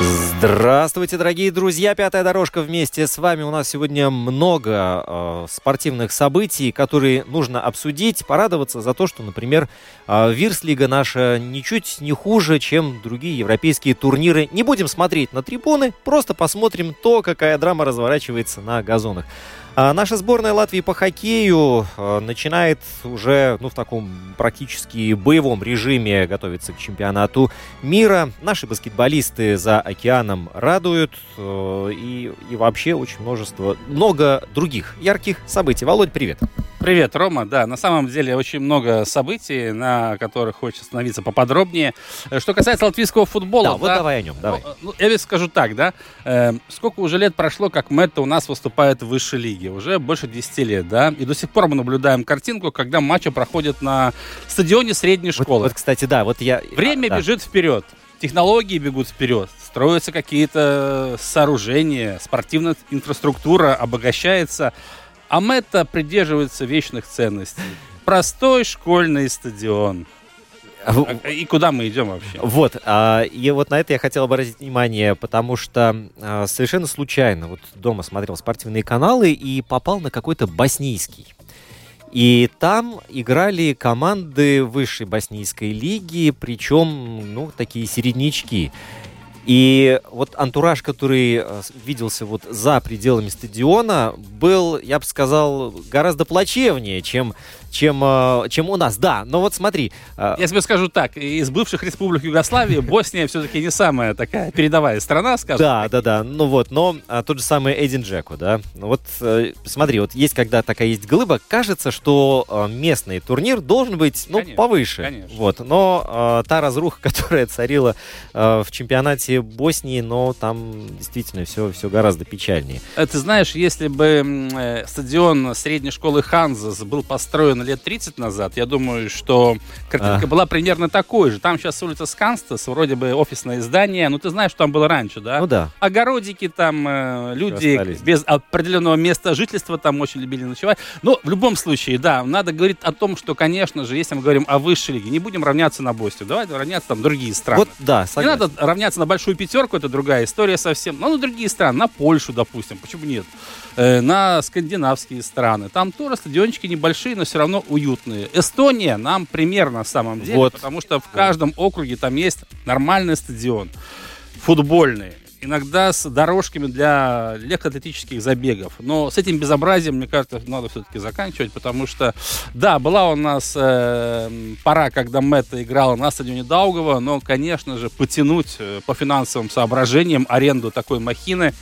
Здравствуйте, дорогие друзья! Пятая дорожка вместе с вами. У нас сегодня много э, спортивных событий, которые нужно обсудить, порадоваться за то, что, например, э, Вирслига наша ничуть не хуже, чем другие европейские турниры. Не будем смотреть на трибуны, просто посмотрим то, какая драма разворачивается на газонах. А наша сборная Латвии по хоккею э, начинает уже ну, в таком практически боевом режиме готовиться к чемпионату мира. Наши баскетболисты за океаном радуют. э, И, и вообще очень множество, много других ярких событий. Володь, привет. Привет, Рома. Да, на самом деле очень много событий, на которых хочется остановиться поподробнее. Э, Что касается латвийского футбола, Да, вот давай о нем, давай. Ну, ну, я ведь скажу так, да. э, сколько уже лет прошло, как Мэтта у нас выступает в высшей лиге? Уже больше 10 лет, да. И до сих пор мы наблюдаем картинку, когда матчи проходят на стадионе средней Вот, школы. вот, кстати, да, вот я... Время а, да. бежит вперед. Технологии бегут вперед, строятся какие-то сооружения, спортивная инфраструктура обогащается, а Мэтта придерживается вечных ценностей. Простой школьный стадион. В- А- И куда мы идем вообще? Вот, а, и вот на это я хотел обратить внимание, потому что а, совершенно случайно вот дома смотрел спортивные каналы и попал на какой-то боснийский. И там играли команды высшей боснийской лиги, причем, ну, такие середнячки. И вот антураж, который э, виделся вот за пределами стадиона, был, я бы сказал, гораздо плачевнее, чем, чем, э, чем у нас. Да, но вот смотри, э, Я тебе скажу так, из бывших республик Югославии Босния все-таки не самая такая передовая страна, скажем. Да, да, да. Ну вот, но а, тот же самый Эдин Джеку, да. Ну Вот э, смотри, вот есть, когда такая есть глыба, кажется, что местный турнир должен быть, ну, Конечно, повыше. конечно. Вот, но та разруха, которая царила в чемпионате Боснии, но там действительно все, все гораздо печальнее. Ты знаешь, если бы стадион средней школы Ханзас был построен лет 30 назад, я думаю, что картинка А. была примерно такой же. Там сейчас улица Сканстас, вроде бы офисное здание, но ты знаешь, что там было раньше, да? Ну да. Огородики там, э, люди остались. без определенного места жительства там очень любили ночевать. Но в любом случае, да, надо говорить о том, что, конечно же, если мы говорим о высшей лиге, не будем равняться на Боснию, давайте равняться там другие страны. Вот, да, Не согласен. надо равняться на большую пятерку, это другая история совсем. Но на другие страны, на Польшу, допустим, почему нет? Э, на скандинавские страны. Там тоже стадиончики небольшие, но все равно уютные. Эстония нам пример на самом деле, Вот. потому что в каждом округе там есть нормальный стадион, футбольный. Иногда с дорожками для легкоатлетических забегов. Но с этим безобразием, мне кажется, надо все-таки заканчивать, потому что, да, была у нас э, пора, когда Мэтта играла на стадионе Даугова, но, конечно же, потянуть э, по финансовым соображениям аренду такой махины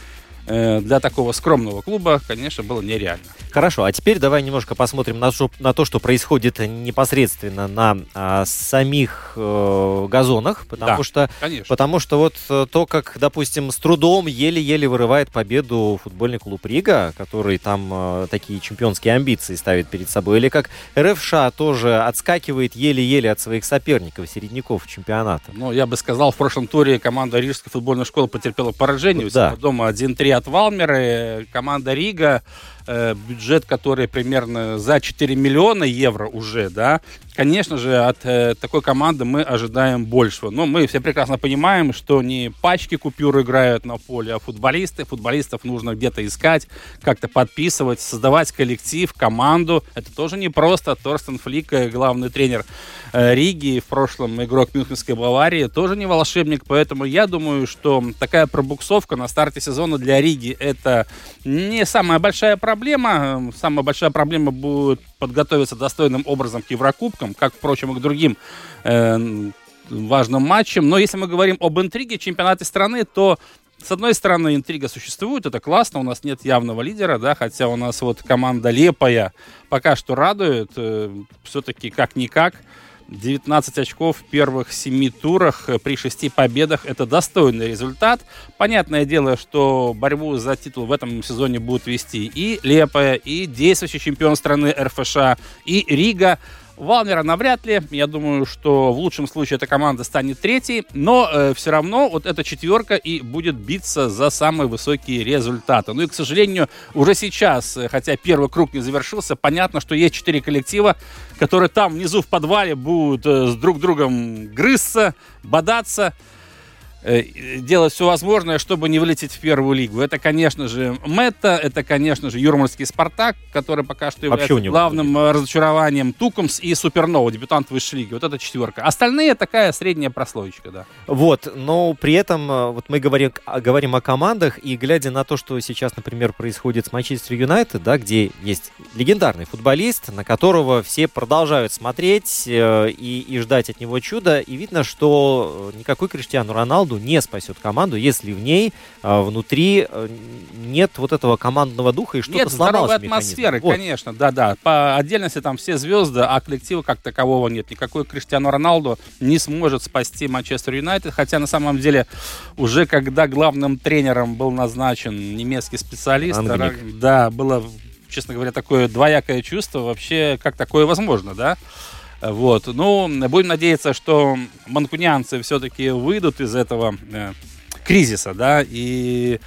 для такого скромного клуба, конечно, было нереально. Хорошо, а теперь давай немножко посмотрим на, на то, что происходит непосредственно на а, самих э, газонах, потому Да. что Конечно. Потому что вот э, то, как, допустим, с трудом еле-еле вырывает победу футбольный клуб Рига, который там э, такие чемпионские амбиции ставит перед собой, или как РФШ тоже отскакивает еле-еле от своих соперников, середняков чемпионата. Ну, я бы сказал, в прошлом туре команда Рижской футбольной школы потерпела поражение. У Да. дома 1-3 от Валмеры. Команда Рига, э, бюджет, который примерно за 4 миллиона евро уже, да. Конечно же, от э, такой команды мы ожидаем большего. Но мы все прекрасно понимаем, что не пачки купюр играют на поле, а футболисты. Футболистов нужно где-то искать, как-то подписывать, создавать коллектив, команду. Это тоже не просто. Торстен Флик, э, главный тренер э, Риги, в прошлом игрок Мюнхенской Баварии, тоже не волшебник, поэтому я думаю, что такая пробуксовка на старте сезона для Риги это не самая большая проблема. Самая большая проблема будет подготовиться достойным образом к Еврокубкам, как, впрочем, и к другим э, важным матчем. Но если мы говорим об интриге чемпионате страны, то с одной стороны, интрига существует, это классно, у нас нет явного лидера, да, хотя у нас вот команда Лепая пока что радует, э, все-таки как-никак. 19 очков в первых семи турах при шести победах. Это достойный результат. Понятное дело, что борьбу за титул в этом сезоне будут вести и Лепая, и действующий чемпион страны РФШ, и Рига. Валмера навряд ли. Я думаю, что в лучшем случае эта команда станет третьей. Но э, все равно вот эта четверка и будет биться за самые высокие результаты. Ну и, к сожалению, уже сейчас, э, хотя первый круг не завершился, понятно, что есть четыре коллектива, которые там внизу в подвале будут э, с друг другом грызться, бодаться. Э, делать все возможное, чтобы не вылететь в первую лигу. Это, конечно же, Мэтта, это, конечно же, Юрмальский Спартак, который пока что является главным будет. Э, разочарованием Тукумс и Супернова, дебютант высшей лиги. Вот это четверка. Остальные такая средняя прослойка, да. Вот, но при этом э, вот мы говорим, говорим о командах, и глядя на то, что сейчас, например, происходит с Манчестер Юнайтед, да, где есть легендарный футболист, на которого все продолжают смотреть э, и, и ждать от него чуда, и видно, что никакой Криштиану Роналду команду не спасет команду, если в ней а, внутри а, нет вот этого командного духа и что-то нет, сломалось здоровой атмосферы, вот. конечно, да-да. По отдельности там все звезды, а коллектива как такового нет. Никакой Криштиану Роналду не сможет спасти Манчестер Юнайтед, хотя на самом деле уже когда главным тренером был назначен немецкий специалист, Ангелик. да, было честно говоря, такое двоякое чувство вообще, как такое возможно, да? Вот. Ну, будем надеяться, что манкунианцы все-таки выйдут из этого э, кризиса, да, и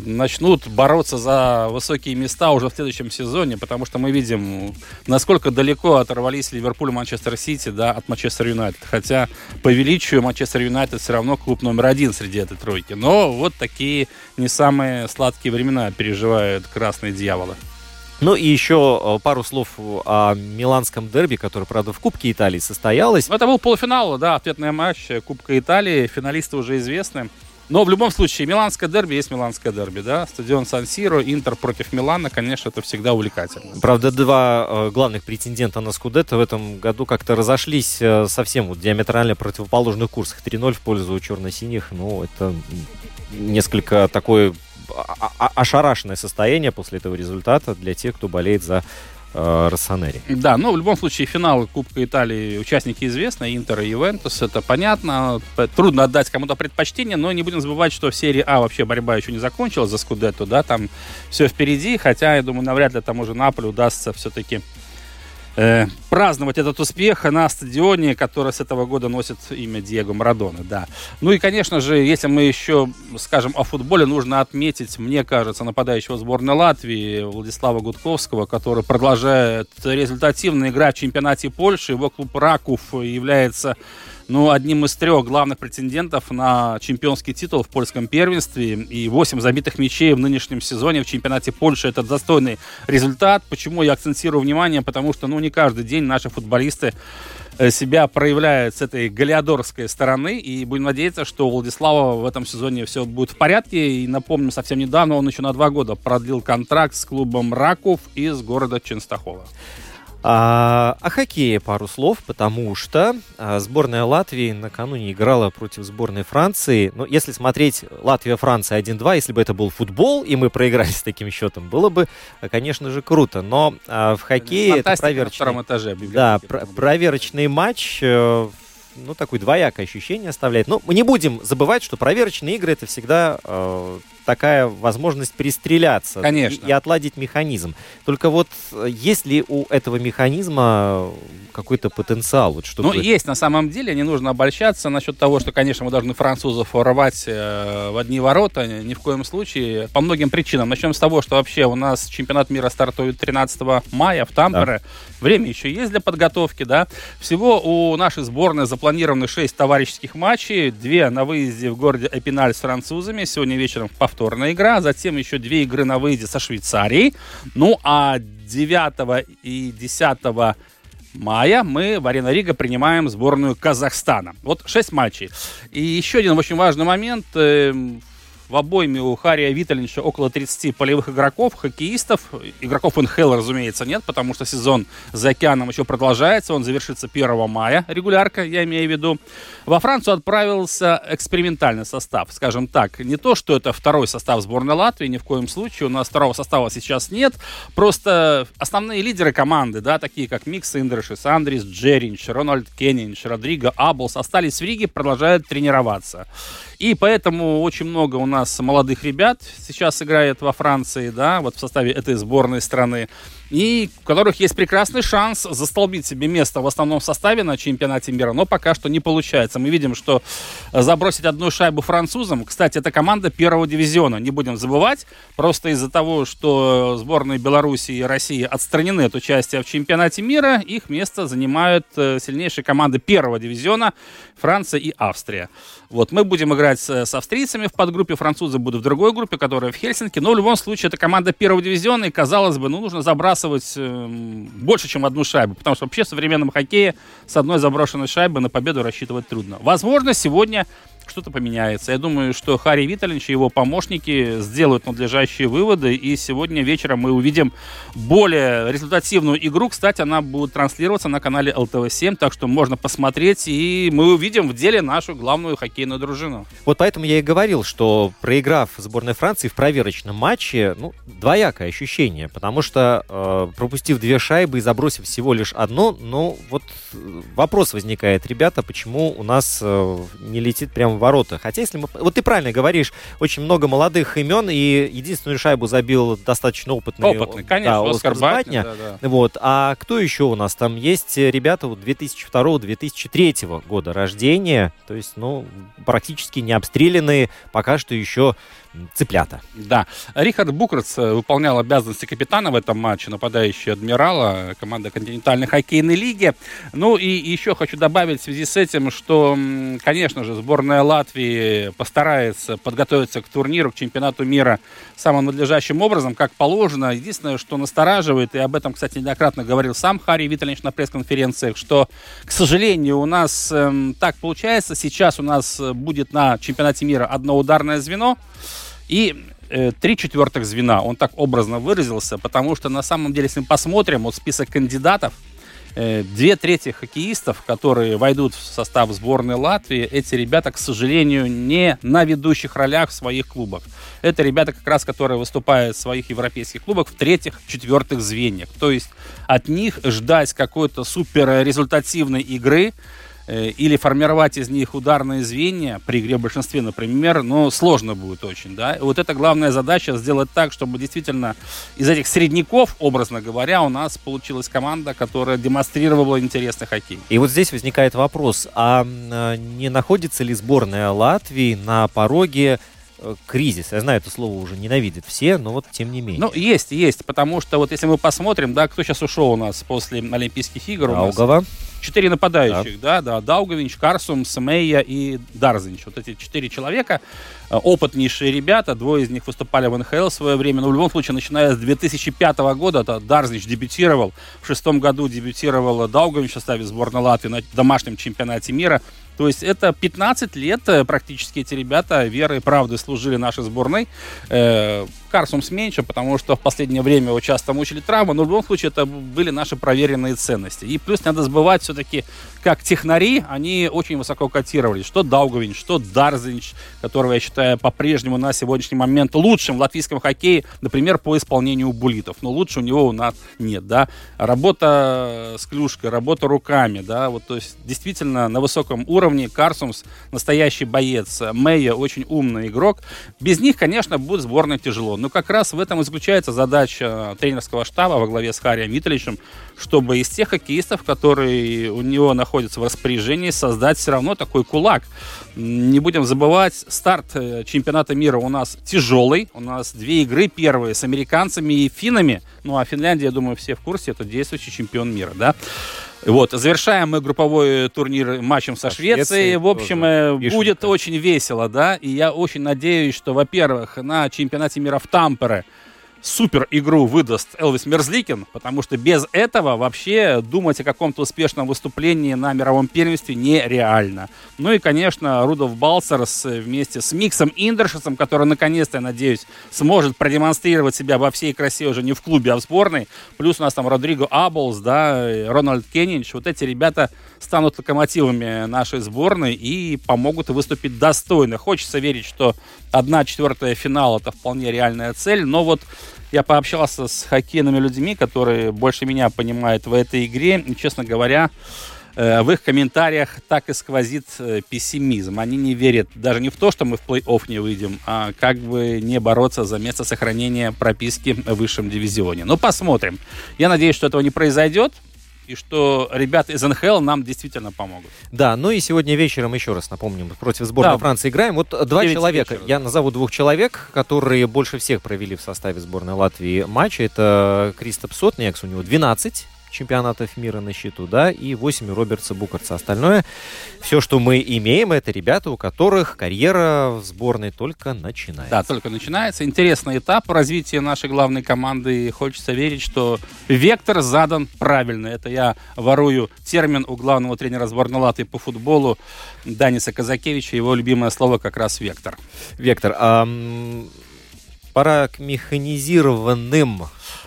начнут бороться за высокие места уже в следующем сезоне, потому что мы видим, насколько далеко оторвались Ливерпуль и Манчестер Сити да, от Манчестер Юнайтед. Хотя по величию Манчестер Юнайтед все равно клуб номер один среди этой тройки. Но вот такие не самые сладкие времена переживают красные дьяволы. Ну и еще э, пару слов о миланском дерби, который, правда, в Кубке Италии состоялось. Это был полуфинал, да, ответный матч Кубка Италии. Финалисты уже известны. Но в любом случае, миланское дерби есть миланское дерби, да. Стадион Сан-Сиро, Интер против Милана, конечно, это всегда увлекательно. Правда, два э, главных претендента на Скудетто в этом году как-то разошлись э, совсем вот диаметрально противоположных курсах. 3-0 в пользу черно-синих, ну, это несколько такой ошарашенное состояние после этого результата для тех, кто болеет за э, Россонери. Да, но в любом случае финал Кубка Италии участники известны, Интер и Ювентус, это понятно. Трудно отдать кому-то предпочтение, но не будем забывать, что в серии А вообще борьба еще не закончилась за Скудетту, да, там все впереди, хотя, я думаю, навряд ли тому же Наполе удастся все-таки э, праздновать этот успех на стадионе, который с этого года носит имя Диего Марадона, да. Ну и, конечно же, если мы еще скажем о футболе, нужно отметить, мне кажется, нападающего сборной Латвии Владислава Гудковского, который продолжает результативно играть в чемпионате Польши. Его клуб Ракув является ну, одним из трех главных претендентов на чемпионский титул в польском первенстве. И 8 забитых мячей в нынешнем сезоне в чемпионате Польши. Это достойный результат. Почему я акцентирую внимание? Потому что, ну, не каждый день наши футболисты э, себя проявляют с этой галиадорской стороны. И будем надеяться, что у Владислава в этом сезоне все будет в порядке. И напомню, совсем недавно он еще на два года продлил контракт с клубом Раков из города Ченстахова. А, о хоккее пару слов, потому что а, сборная Латвии накануне играла против сборной Франции. Ну, если смотреть Латвия-Франция 1-2, если бы это был футбол, и мы проиграли с таким счетом, было бы, конечно же, круто. Но а, в хоккее это проверочный, этаже да, про- проверочный матч э, ну, такое двоякое ощущение оставляет. Но мы не будем забывать, что проверочные игры это всегда э, такая возможность пристреляться Конечно. И, и отладить механизм. Только вот э, есть ли у этого механизма какой-то потенциал? Вот, чтобы... Ну, есть на самом деле, не нужно обольщаться насчет того, что, конечно, мы должны французов рвать э, в одни ворота, ни в коем случае, по многим причинам. Начнем с того, что вообще у нас чемпионат мира стартует 13 мая в Тампере. Да. Время еще есть для подготовки, да. Всего у нашей сборной запланированы 6 товарищеских матчей, две на выезде в городе Эпиналь с французами, сегодня вечером в повторная игра, затем еще две игры на выезде со Швейцарией. Ну а 9 и 10 мая мы в Арена Рига принимаем сборную Казахстана. Вот шесть матчей. И еще один очень важный момент. Эм, В обойме у Хария Витальевича около 30 полевых игроков, хоккеистов. Игроков НХЛ, разумеется, нет, потому что сезон за океаном еще продолжается. Он завершится 1 мая, регулярка, я имею в виду. Во Францию отправился экспериментальный состав, скажем так. Не то, что это второй состав сборной Латвии, ни в коем случае. У нас второго состава сейчас нет. Просто основные лидеры команды, да, такие как Микс Индрашис, Андрис Джериньш, Роналд Кениньш, Родриго Аболс, остались в Риге, продолжают тренироваться. И поэтому очень много у нас молодых ребят сейчас играет во Франции, да, вот в составе этой сборной страны и у которых есть прекрасный шанс застолбить себе место в основном составе на чемпионате мира, но пока что не получается. Мы видим, что забросить одну шайбу французам, кстати, это команда первого дивизиона, не будем забывать, просто из-за того, что сборные Беларуси и России отстранены от участия в чемпионате мира, их место занимают э, сильнейшие команды первого дивизиона Франция и Австрия. Вот, мы будем играть с, с австрийцами в подгруппе, французы будут в другой группе, которая в Хельсинки, но в любом случае это команда первого дивизиона, и казалось бы, ну, нужно забрасывать э, больше, чем одну шайбу, потому что вообще в современном хоккее с одной заброшенной шайбы на победу рассчитывать трудно. Возможно, сегодня что-то поменяется. Я думаю, что Харри Витальевич и его помощники сделают надлежащие выводы, и сегодня вечером мы увидим более результативную игру. Кстати, она будет транслироваться на канале ЛТВ-7, так что можно посмотреть, и мы увидим в деле нашу главную хоккейную дружину. Вот поэтому я и говорил, что проиграв сборной Франции в проверочном матче, ну, двоякое ощущение, потому что э, пропустив две шайбы и забросив всего лишь одну, ну, вот э, вопрос возникает, ребята, почему у нас э, не летит прямо в ворота. Хотя, если мы... Вот ты правильно говоришь, очень много молодых имен, и единственную шайбу забил достаточно опытный... Опытный, конечно, да, Оскар Батня. Да, да. Вот. А кто еще у нас? Там есть ребята 2002-2003 года рождения, то есть, ну, практически не обстрелянные, пока что еще цыплята. Да. Рихард Букерц э, выполнял обязанности капитана в этом матче, нападающий адмирала, команда континентальной хоккейной лиги. Ну и еще хочу добавить в связи с этим, что, конечно же, сборная Латвии постарается подготовиться к турниру, к чемпионату мира самым надлежащим образом, как положено. Единственное, что настораживает, и об этом, кстати, неоднократно говорил сам Харри Витальевич на пресс-конференциях, что, к сожалению, у нас эм, так получается. Сейчас у нас будет на чемпионате мира одно ударное звено, и э, три четвертых звена, он так образно выразился, потому что на самом деле, если мы посмотрим вот список кандидатов, э, две трети хоккеистов, которые войдут в состав сборной Латвии, эти ребята, к сожалению, не на ведущих ролях в своих клубах. Это ребята, как раз, которые выступают в своих европейских клубах в третьих, четвертых звеньях. То есть от них ждать какой-то супер результативной игры, или формировать из них ударные звенья при игре в большинстве, например, но сложно будет очень, да. Вот это главная задача сделать так, чтобы действительно из этих средняков, образно говоря, у нас получилась команда, которая демонстрировала интересный хоккей. И вот здесь возникает вопрос, а, а не находится ли сборная Латвии на пороге э, кризис. Я знаю, это слово уже ненавидят все, но вот тем не менее. Ну, есть, есть, потому что вот если мы посмотрим, да, кто сейчас ушел у нас после Олимпийских игр. Аугова. Четыре нападающих, да, да, да Даугович, Карсум, Семея и Дарзинч. Вот эти четыре человека, э, опытнейшие ребята, двое из них выступали в НХЛ в свое время, но в любом случае, начиная с 2005 года, это Дарзинч дебютировал, в шестом году дебютировал Даугович в составе сборной Латвии на домашнем чемпионате мира, то есть это 15 лет э, практически эти ребята верой и правдой служили нашей сборной. Э, Карсумс меньше, потому что в последнее время его часто мучили травмы, но в любом случае это были наши проверенные ценности. И плюс надо забывать все-таки, как технари, они очень высоко котировались. Что Даугович, что Дарзинч, которого я считаю по-прежнему на сегодняшний момент лучшим в латвийском хоккее, например, по исполнению булитов. Но лучше у него у нас нет, да. Работа с клюшкой, работа руками, да, вот, то есть действительно на высоком уровне Карсумс настоящий боец, Мэйя очень умный игрок. Без них, конечно, будет сборная тяжело. Но как раз в этом и заключается задача тренерского штаба во главе с Харием Виталичем, чтобы из тех хоккеистов, которые у него находятся в распоряжении, создать все равно такой кулак. Не будем забывать, старт э, чемпионата мира у нас тяжелый. У нас две игры первые с американцами и финнами. Ну, а Финляндия, я думаю, все в курсе, это действующий чемпион мира, да. Вот, завершаем мы групповой турнир матчем со Швецией. Швеции в общем, тоже. Э, будет очень весело, да. И я очень надеюсь, что, во-первых, на чемпионате мира в Тампере супер игру выдаст Элвис Мерзликин, потому что без этого вообще думать о каком-то успешном выступлении на мировом первенстве нереально. Ну и, конечно, Рудolf Балсерс вместе с Миксом Индершесом, который, наконец-то, я надеюсь, сможет продемонстрировать себя во всей красе уже не в клубе, а в сборной. Плюс у нас там Родриго Аблс, да, Рональд Кеннинч. Вот эти ребята станут локомотивами нашей сборной и помогут выступить достойно. Хочется верить, что одна четвертая финала это вполне реальная цель, но вот я пообщался с хоккейными людьми, которые больше меня понимают в этой игре, и, честно говоря, э, в их комментариях так и сквозит э, пессимизм. Они не верят даже не в то, что мы в плей-офф не выйдем, а как бы не бороться за место сохранения прописки в высшем дивизионе. Но посмотрим. Я надеюсь, что этого не произойдет и что ребята из НХЛ нам действительно помогут. Да, ну и сегодня вечером, еще раз напомним, против сборной Да. Франции играем. Вот два 9 человека, вечера, я назову двух человек, которые больше всех провели в составе сборной Латвии матча. Это Кристоп Сотниакс, у него 12 чемпионатов мира на счету, да, и 8 у Робертса Букарца. Остальное, все, что мы имеем, это ребята, у которых карьера в сборной только начинается. Да, только начинается. Интересный этап развития нашей главной команды. И хочется верить, что вектор задан правильно. Это я ворую термин у главного тренера сборной Латвии по футболу Даниса Казакевича. Его любимое слово как раз вектор. Вектор, ам, пора к механизированным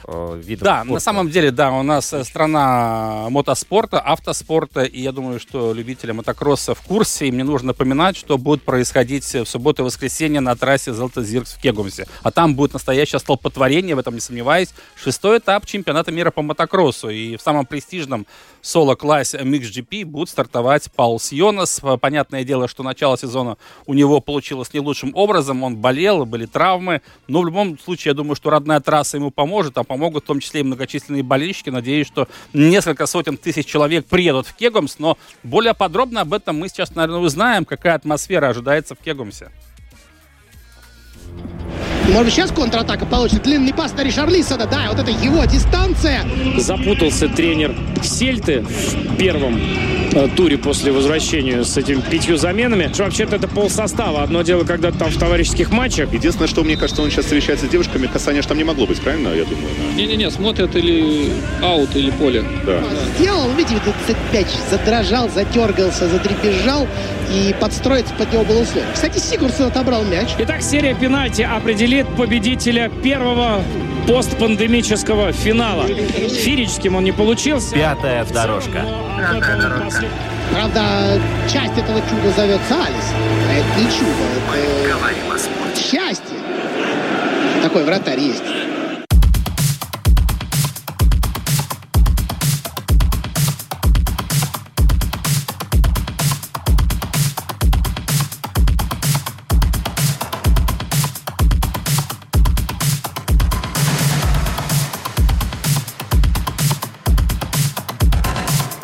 э, видам Да, спорта. на самом деле, да, у нас э, страна мотоспорта, автоспорта, и я думаю, что любители мотокросса в курсе, и мне нужно напоминать, что будет происходить в субботу и воскресенье на трассе Зелтозиркс в Кегумсе. А там будет настоящее столпотворение, в этом не сомневаюсь, шестой этап чемпионата мира по мотокроссу, и в самом престижном соло-классе MXGP будет стартовать Паул Сионас. Понятное дело, что начало сезона у него получилось не лучшим образом, он болел, были травмы, но в любом случае, я думаю, что родная трасса ему поможет, а помогут в том числе и многочисленные болельщики. Надеюсь, что несколько сотен тысяч человек приедут в Кегумс, но более подробно об этом мы сейчас, наверное, узнаем, какая атмосфера ожидается в Кегумсе. Может быть, сейчас контратака получит. Длинный пас на Ришарлисона. Да, вот это его дистанция. запутался тренер Сельты в первом туре после возвращения с этими пятью заменами. Что Вообще-то это пол состава. Одно дело, когда там в товарищеских матчах. Единственное, что мне кажется, он сейчас встречается с девушками, касания ж там не могло быть, правильно, я думаю? Не-не-не, смотрят или аут, или поле. Да. Сделал, видите, этот мяч задрожал, задергался, задребезжал. И подстроиться под него было условие. Кстати, Сигурсон отобрал мяч. Итак, серия пенальти определит победителя первого постпандемического финала. Фирическим он не получился. Пятая дорожка. Правда, часть этого чуда зовется Алис. А это не чудо, Мы это говорим о спорте. счастье. Такой вратарь есть.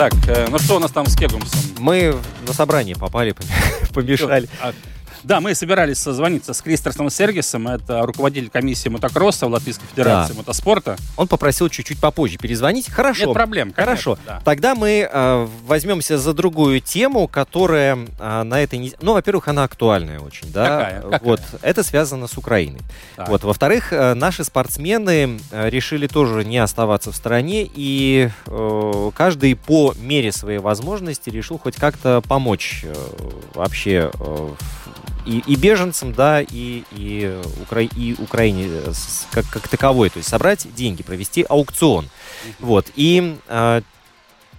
Так, э, ну что у нас там с Кегумсом? Мы на собрание попали, помешали. А, Да, мы собирались созвониться с Кристерсом Сергисом, это руководитель комиссии мотокросса в Латвийской Федерации Да. мотоспорта. Он попросил чуть-чуть попозже перезвонить. Хорошо. Нет проблем, конечно, Хорошо. да. Тогда мы э, возьмемся за другую тему, которая э, на этой неделе... Ну, во-первых, она актуальная очень, да? Какая? Какая? Вот. Это связано с Украиной. Так. Вот. Во-вторых, э, наши спортсмены э, решили тоже не оставаться в стороне, и э, каждый по мере своей возможности решил хоть как-то помочь э, вообще э, и, и беженцам, да, и, и, Укра... и Украине э, как, как таковой. То есть собрать деньги, провести аукцион. Вот. И э,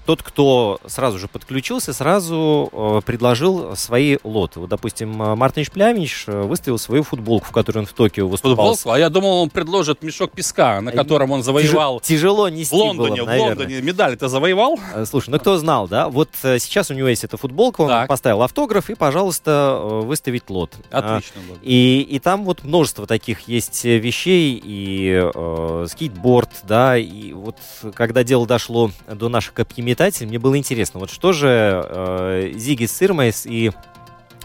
тот, кто сразу же подключился, сразу э, предложил свои лоты. Вот, допустим, э, Мартин Шплямич э, выставил свою футболку, в которой он в Токио выступал. Футболку, а я думал, он предложит мешок песка, на котором он завоевал Тяж- Тяжело в нести Лондоне. было, в. Лондоне медаль-то завоевал? Э, Слушай, ну кто знал, да? Вот э, сейчас у него есть эта футболка, он Так. поставил автограф и, пожалуйста, э, выставить лот. А, Отлично. было. И, и там вот множество таких есть э, вещей, и э, скейтборд, да, и вот когда дело дошло до наших копьеметателей, мне было интересно, вот что же э, Зиги Сырмайс и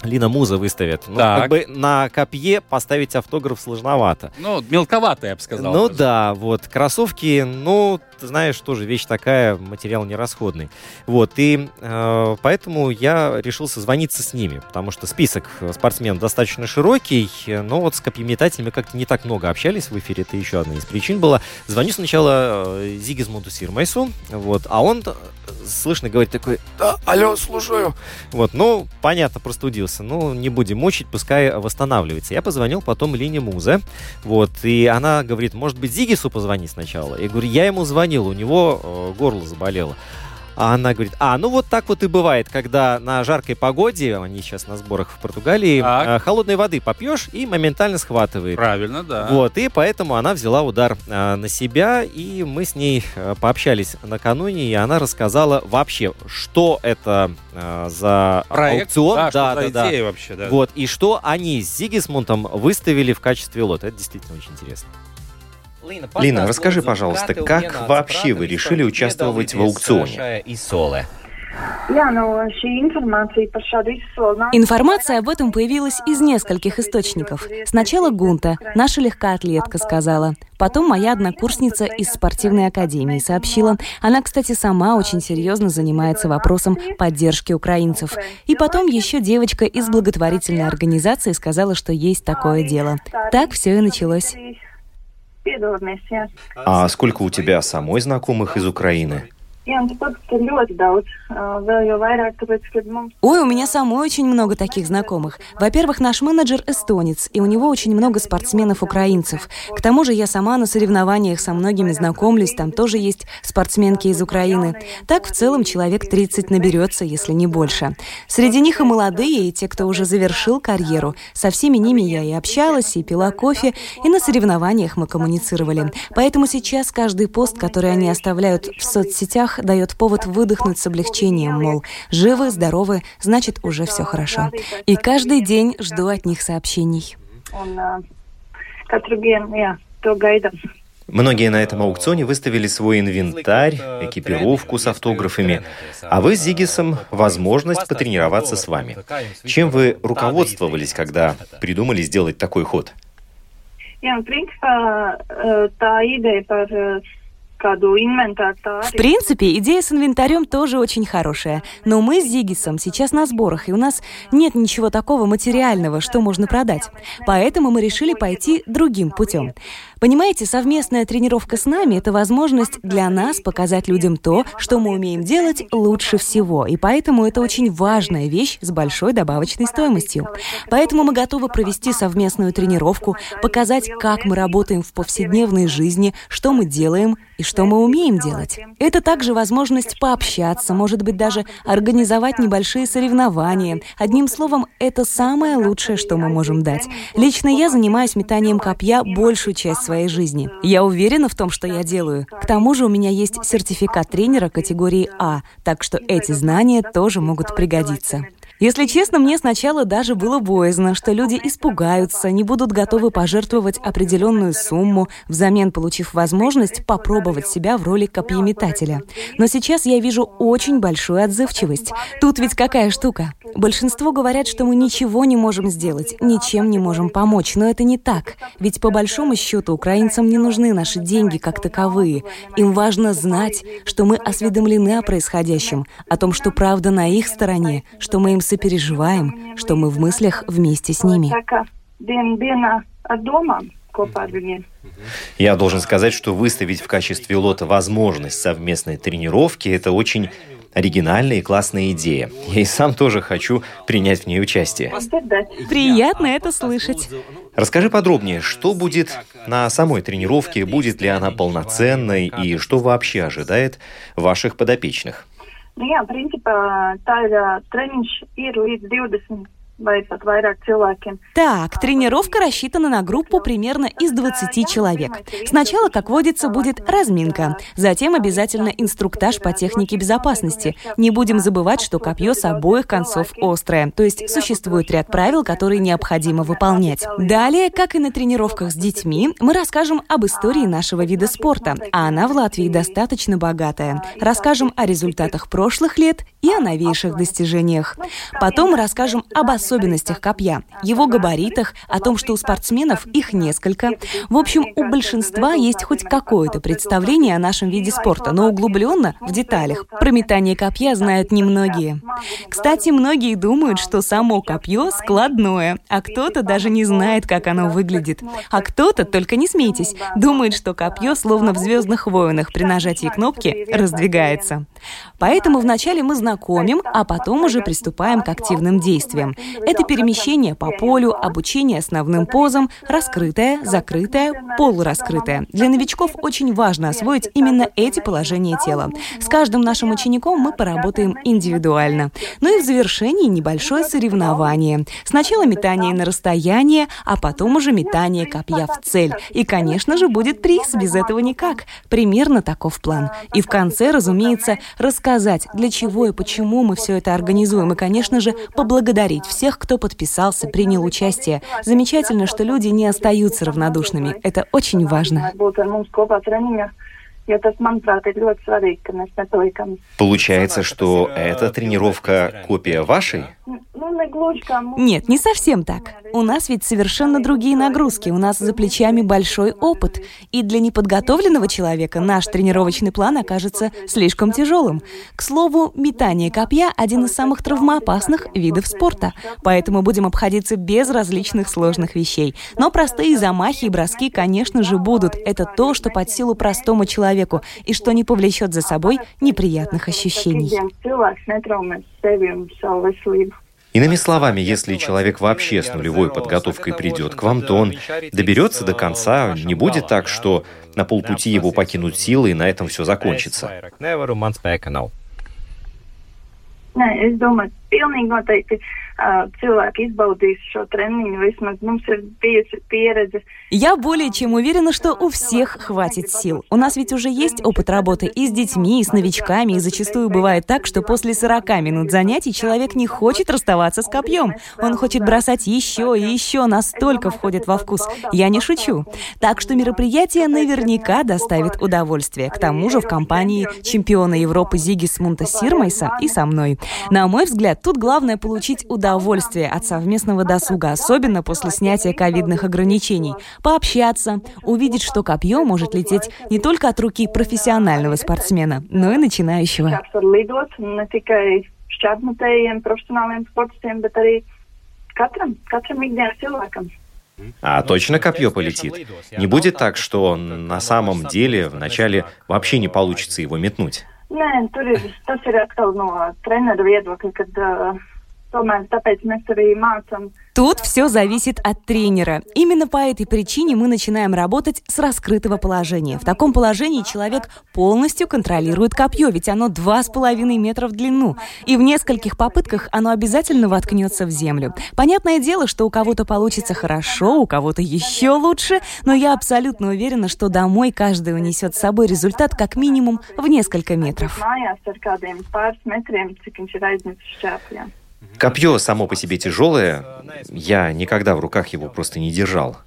Лина Муза выставят. Ну, Так. как бы на копье поставить автограф сложновато. Ну, мелковато, я бы сказал. Ну даже. да, вот кроссовки, ну ты знаешь, тоже вещь такая, материал нерасходный. Вот, и э, поэтому я решил созвониться с ними, потому что список спортсменов достаточно широкий, но вот с копьеметателями как-то не так много общались в эфире, это еще одна из причин была. Звоню сначала э, Зигизмунду Сирмайсу, вот, а он слышно говорит такой, да, алло, слушаю. Вот, ну, понятно, простудился. Ну, не будем мучить, пускай восстанавливается. Я позвонил потом Лине Музе, вот, и она говорит, может быть, Зигису позвонить сначала? Я говорю, я ему звонил, у него э, горло заболело. А она говорит, а, ну вот так вот и бывает, когда на жаркой погоде, они сейчас на сборах в Португалии, э, холодной воды попьешь и моментально схватывает. Правильно, да. Вот, и поэтому она взяла удар э, на себя, и мы с ней пообщались накануне, и она рассказала вообще, что это за Проект, аукцион. да, да, что за да, идея да. вообще, да. Вот, и что они с Зигисмунтом выставили в качестве лота. Это действительно очень интересно. Лина, расскажи, пожалуйста, как вообще вы решили участвовать в аукционе? Информация об этом появилась из нескольких источников. Сначала Гунта, наша легкоатлетка, сказала. Потом моя однокурсница из спортивной академии сообщила. Она, кстати, сама очень серьезно занимается вопросом поддержки украинцев. И потом еще девочка из благотворительной организации сказала, что есть такое дело. Так все и началось. А сколько у тебя самой знакомых из Украины? Ой, у меня самой очень много таких знакомых. Во-первых, наш менеджер эстонец, и у него очень много спортсменов-украинцев. К тому же я сама на соревнованиях со многими знакомлюсь, там тоже есть спортсменки из Украины. Так в целом человек 30 наберется, если не больше. Среди них и молодые, и те, кто уже завершил карьеру. Со всеми ними я и общалась, и пила кофе, и на соревнованиях мы коммуницировали. Поэтому сейчас каждый пост, который они оставляют в соцсетях, дает повод выдохнуть с облегчением, мол, живы, здоровы, значит, уже все хорошо. И каждый день жду от них сообщений. Многие на этом аукционе выставили свой инвентарь, экипировку с автографами, а вы с Зигисом возможность потренироваться с вами. Чем вы руководствовались, когда придумали сделать такой ход? В принципе, идея с инвентарем тоже очень хорошая. Но мы с Зигисом сейчас на сборах, и у нас нет ничего такого материального, что можно продать. Поэтому мы решили пойти другим путем. Понимаете, совместная тренировка с нами – это возможность для нас показать людям то, что мы умеем делать лучше всего. И поэтому это очень важная вещь с большой добавочной стоимостью. Поэтому мы готовы провести совместную тренировку, показать, как мы работаем в повседневной жизни, что мы делаем и что мы умеем делать. Это также возможность пообщаться, может быть, даже организовать небольшие соревнования. Одним словом, это самое лучшее, что мы можем дать. Лично я занимаюсь метанием копья большую часть своей жизни. Я уверена в том, что я делаю. К тому же у меня есть сертификат тренера категории А, так что эти знания тоже могут пригодиться. Если честно, мне сначала даже было боязно, что люди испугаются, не будут готовы пожертвовать определенную сумму, взамен получив возможность попробовать себя в роли копьеметателя. Но сейчас я вижу очень большую отзывчивость. Тут ведь какая штука? Большинство говорят, что мы ничего не можем сделать, ничем не можем помочь, но это не так. Ведь по большому счету украинцам не нужны наши деньги как таковые. Им важно знать, что мы осведомлены о происходящем, о том, что правда на их стороне, что мы им сопереживаем, что мы в мыслях вместе с ними. Я должен сказать, что выставить в качестве лота возможность совместной тренировки – это очень оригинальная и классная идея. Я и сам тоже хочу принять в ней участие. Приятно это слышать. Расскажи подробнее, что будет на самой тренировке, будет ли она полноценной и что вообще ожидает ваших подопечных? Nu jā, principā tā ir treniņš ir līdz 20 Так, тренировка рассчитана на группу примерно из 20 человек. Сначала, как водится, будет разминка, затем обязательно инструктаж по технике безопасности. Не будем забывать, что копье с обоих концов острое, то есть существует ряд правил, которые необходимо выполнять. Далее, как и на тренировках с детьми, мы расскажем об истории нашего вида спорта, а она в Латвии достаточно богатая. Расскажем о результатах прошлых лет и о новейших достижениях. Потом расскажем об особенностях особенностях копья, его габаритах, о том, что у спортсменов их несколько. В общем, у большинства есть хоть какое-то представление о нашем виде спорта, но углубленно, в деталях. Про метание копья знают немногие. Кстати, многие думают, что само копье складное, а кто-то даже не знает, как оно выглядит. А кто-то, только не смейтесь, думает, что копье, словно в «Звездных войнах», при нажатии кнопки раздвигается. Поэтому вначале мы знакомим, а потом уже приступаем к активным действиям. Это перемещение по полю, обучение основным позам, раскрытое, закрытое, полураскрытое. Для новичков очень важно освоить именно эти положения тела. С каждым нашим учеником мы поработаем индивидуально. Ну и в завершении небольшое соревнование. Сначала метание на расстояние, а потом уже метание копья в цель. И, конечно же, будет приз, без этого никак. Примерно таков план. И в конце, разумеется, рассказать, для чего и почему мы все это организуем. И, конечно же, поблагодарить всех, кто подписался, принял участие. Замечательно, что люди не остаются равнодушными. Это очень важно. Получается, что эта тренировка копия вашей? Нет, не совсем так. У нас ведь совершенно другие нагрузки, у нас за плечами большой опыт. И для неподготовленного человека наш тренировочный план окажется слишком тяжелым. К слову, метание копья – один из самых травмоопасных видов спорта. Поэтому будем обходиться без различных сложных вещей. Но простые замахи и броски, конечно же, будут. Это то, что под силу простому человеку и что не повлечет за собой неприятных ощущений. Иными словами, если человек вообще с нулевой подготовкой придет к вам, то он доберется до конца, не будет так, что на полпути его покинут силы и на этом все закончится. Pilnīgi noteikti cilvēki izbaudīs šo treniņu. Vismaz mums ir bijusi pieredze. Я более чем уверена, что у всех хватит сил. У нас ведь уже есть опыт работы и с детьми, и с новичками, и зачастую бывает так, что после 40 минут занятий человек не хочет расставаться с копьем. Он хочет бросать еще и еще, настолько входит во вкус. Я не шучу. Так что мероприятие наверняка доставит удовольствие. К тому же в компании чемпиона Европы Зигисмунта Сирмайса и со мной. На мой взгляд, тут главное получить удовольствие от совместного досуга, особенно после снятия ковидных ограничений. Пообщаться, увидеть, что копье может лететь не только от руки профессионального спортсмена, но и начинающего. А точно копье полетит? Не будет так, что на самом деле вначале вообще не получится его метнуть? Nē, tur ir, tas ir atkal no treneru viedokļa, kad uh, tomēr tāpēc mēs arī mācām Тут все зависит от тренера. Именно по этой причине мы начинаем работать с раскрытого положения. В таком положении человек полностью контролирует копье, ведь оно 2,5 метра в длину. И в нескольких попытках оно обязательно воткнется в землю. Понятное дело, что у кого-то получится хорошо, у кого-то еще лучше, но я абсолютно уверена, что домой каждый унесет с собой результат как минимум в несколько метров. Копье само по себе тяжелое. Я никогда в руках его просто не держал.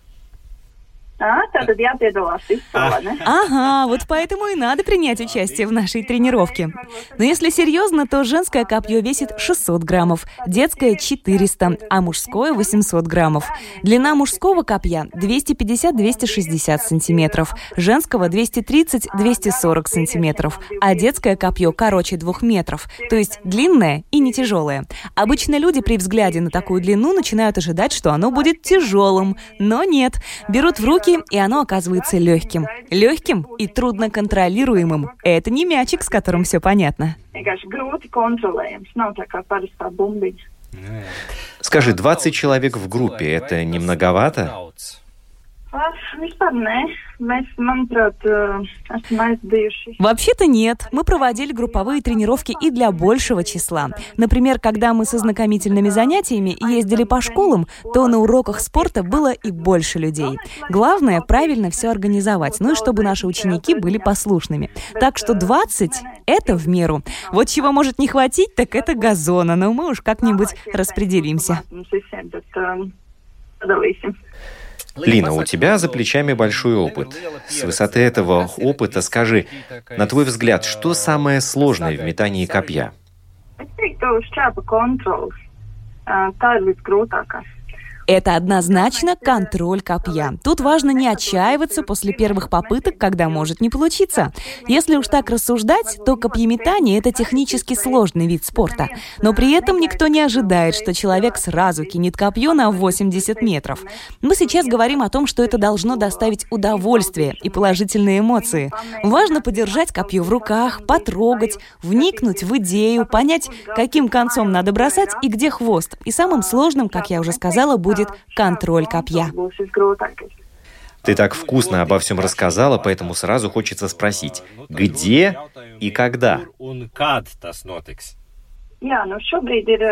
А, tad jāpiedalās izspēlē, Ага, вот поэтому и надо принять участие в нашей тренировке. Но если серьезно, то женское копье весит 600 граммов, детское 400, а мужское 800 граммов. Длина мужского копья 250-260 сантиметров, женского 230-240 сантиметров, а детское копье короче 2 метров, то есть длинное и не тяжелое. Обычно люди при взгляде на такую длину начинают ожидать, что оно будет тяжелым, но нет. Берут в руки и оно оказывается легким. Легким и трудно контролируемым. Это не мячик, с которым все понятно. Скажи, 20 человек в группе, это не многовато? Вообще-то нет. Мы проводили групповые тренировки и для большего числа. Например, когда мы со знакомительными занятиями ездили по школам, то на уроках спорта было и больше людей. Главное — правильно все организовать, ну и чтобы наши ученики были послушными. Так что 20 — это в меру. Вот чего может не хватить, так это газона, но мы уж как-нибудь распределимся. Лина, у тебя за плечами большой опыт. С высоты этого опыта скажи, на твой взгляд, что самое сложное в метании копья? Это однозначно контроль копья. Тут важно не отчаиваться после первых попыток, когда может не получиться. Если уж так рассуждать, то копьеметание — это технически сложный вид спорта. Но при этом никто не ожидает, что человек сразу кинет копье на 80 метров. Мы сейчас говорим о том, что это должно доставить удовольствие и положительные эмоции. Важно подержать копье в руках, потрогать, вникнуть в идею, понять, каким концом надо бросать и где хвост. И самым сложным, как я уже сказала, будет будет контроль копья. Ты так вкусно обо всем рассказала, поэтому сразу хочется спросить, где и когда? Jā, nu šobrīd ir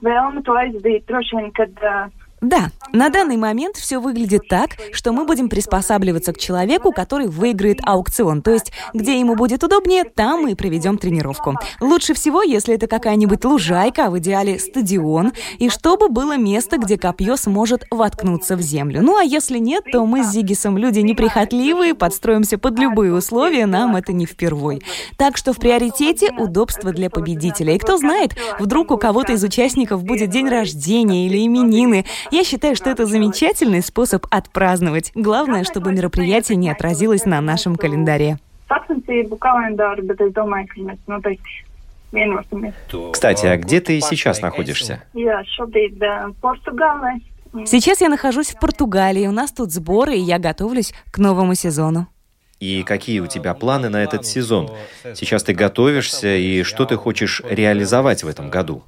vēlme to aizdarīt droši vien, kad uh, Да, на данный момент все выглядит так, что мы будем приспосабливаться к человеку, который выиграет аукцион. То есть, где ему будет удобнее, там мы и проведем тренировку. Лучше всего, если это какая-нибудь лужайка, а в идеале стадион, и чтобы было место, где копье сможет воткнуться в землю. Ну а если нет, то мы с Зигисом люди неприхотливые, подстроимся под любые условия, нам это не впервой. Так что в приоритете удобство для победителя. И кто знает, вдруг у кого-то из участников будет день рождения или именины, я считаю, что это замечательный способ отпраздновать. Главное, чтобы мероприятие не отразилось на нашем календаре. Кстати, а где ты сейчас находишься? Сейчас я нахожусь в Португалии. У нас тут сборы, и я готовлюсь к новому сезону. И какие у тебя планы на этот сезон? Сейчас ты готовишься, и что ты хочешь реализовать в этом году?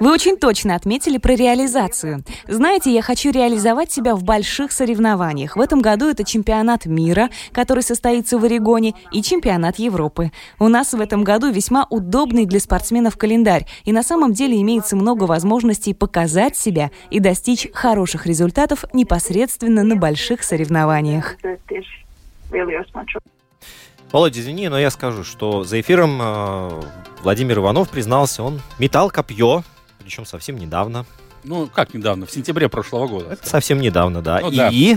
Вы очень точно отметили про реализацию. Знаете, я хочу реализовать себя в больших соревнованиях. В этом году это чемпионат мира, который состоится в Орегоне, и чемпионат Европы. У нас в этом году весьма удобный для спортсменов календарь, и на самом деле имеется много возможностей показать себя и достичь хороших результатов непосредственно особенно на больших соревнованиях. Володя, извини, но я скажу, что за эфиром э, Владимир Иванов признался, он метал копье, причем совсем недавно. Ну, как недавно? В сентябре прошлого года. Это совсем недавно, да. Ну, и, да. и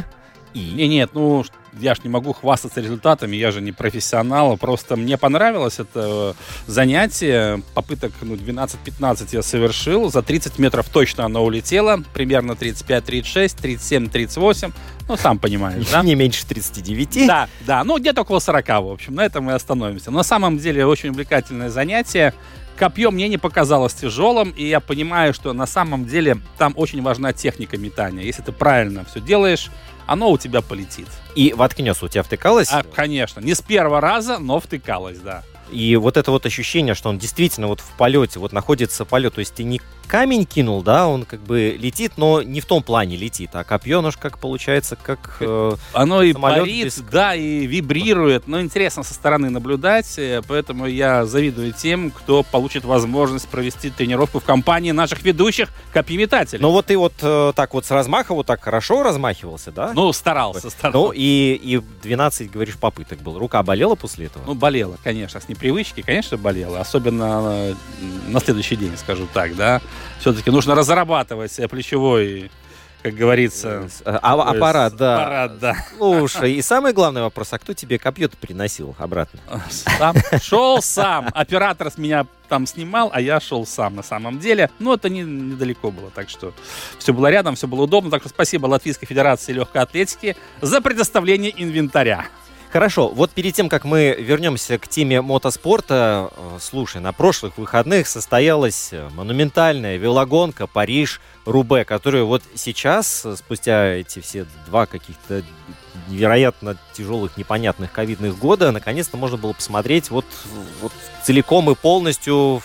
и? Не, нет, ну я ж не могу хвастаться результатами, я же не профессионал, просто мне понравилось это занятие, попыток ну, 12-15 я совершил, за 30 метров точно она улетела, примерно 35-36, 37-38, ну, сам понимаешь, да? Не меньше 39. Да, да, ну, где-то около 40, в общем, на этом мы остановимся. Но на самом деле очень увлекательное занятие, Копье мне не показалось тяжелым, и я понимаю, что на самом деле там очень важна техника метания. Если ты правильно все делаешь, оно у тебя полетит. И воткнется, у тебя втыкалось? А, конечно. Не с первого раза, но втыкалось, да. И вот это вот ощущение, что он действительно вот в полете, вот находится полет, то есть ты не камень кинул, да, он как бы летит, но не в том плане летит, а копье, оно же как получается, как э, Оно и парит, без... да, и вибрирует, но интересно со стороны наблюдать, э, поэтому я завидую тем, кто получит возможность провести тренировку в компании наших ведущих копьеметателей. Ну вот ты вот э, так вот с размаха вот так хорошо размахивался, да? Ну, старался, старался. Ну и, и 12, говоришь, попыток был. Рука болела после этого? Ну, болела, конечно, с непривычки, конечно, болела, особенно на следующий день, скажу так, да все-таки нужно разрабатывать плечевой как говорится. А, а, аппарат, да. Аппарат, да. Слушай, и самый главный вопрос, а кто тебе копье-то приносил обратно? Сам. Шел сам. Оператор с меня там снимал, а я шел сам на самом деле. Но это не, недалеко было, так что все было рядом, все было удобно. Так что спасибо Латвийской Федерации легкой атлетики за предоставление инвентаря. Хорошо, вот перед тем, как мы вернемся к теме мотоспорта, э, слушай, на прошлых выходных состоялась э, монументальная велогонка Париж-Рубе, которую вот сейчас, э, спустя эти все два каких-то невероятно тяжелых, непонятных ковидных года, наконец-то можно было посмотреть вот, вот целиком и полностью,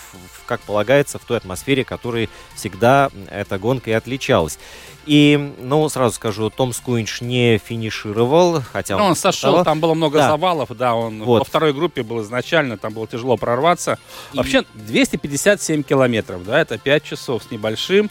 как полагается, в той атмосфере, которой всегда эта гонка и отличалась. И, ну, сразу скажу, Том Скуинч не финишировал, хотя он... Ну, он сошел, того. там было много да. завалов, да, он вот. во второй группе был изначально, там было тяжело прорваться. И... Вообще 257 километров, да, это 5 часов с небольшим.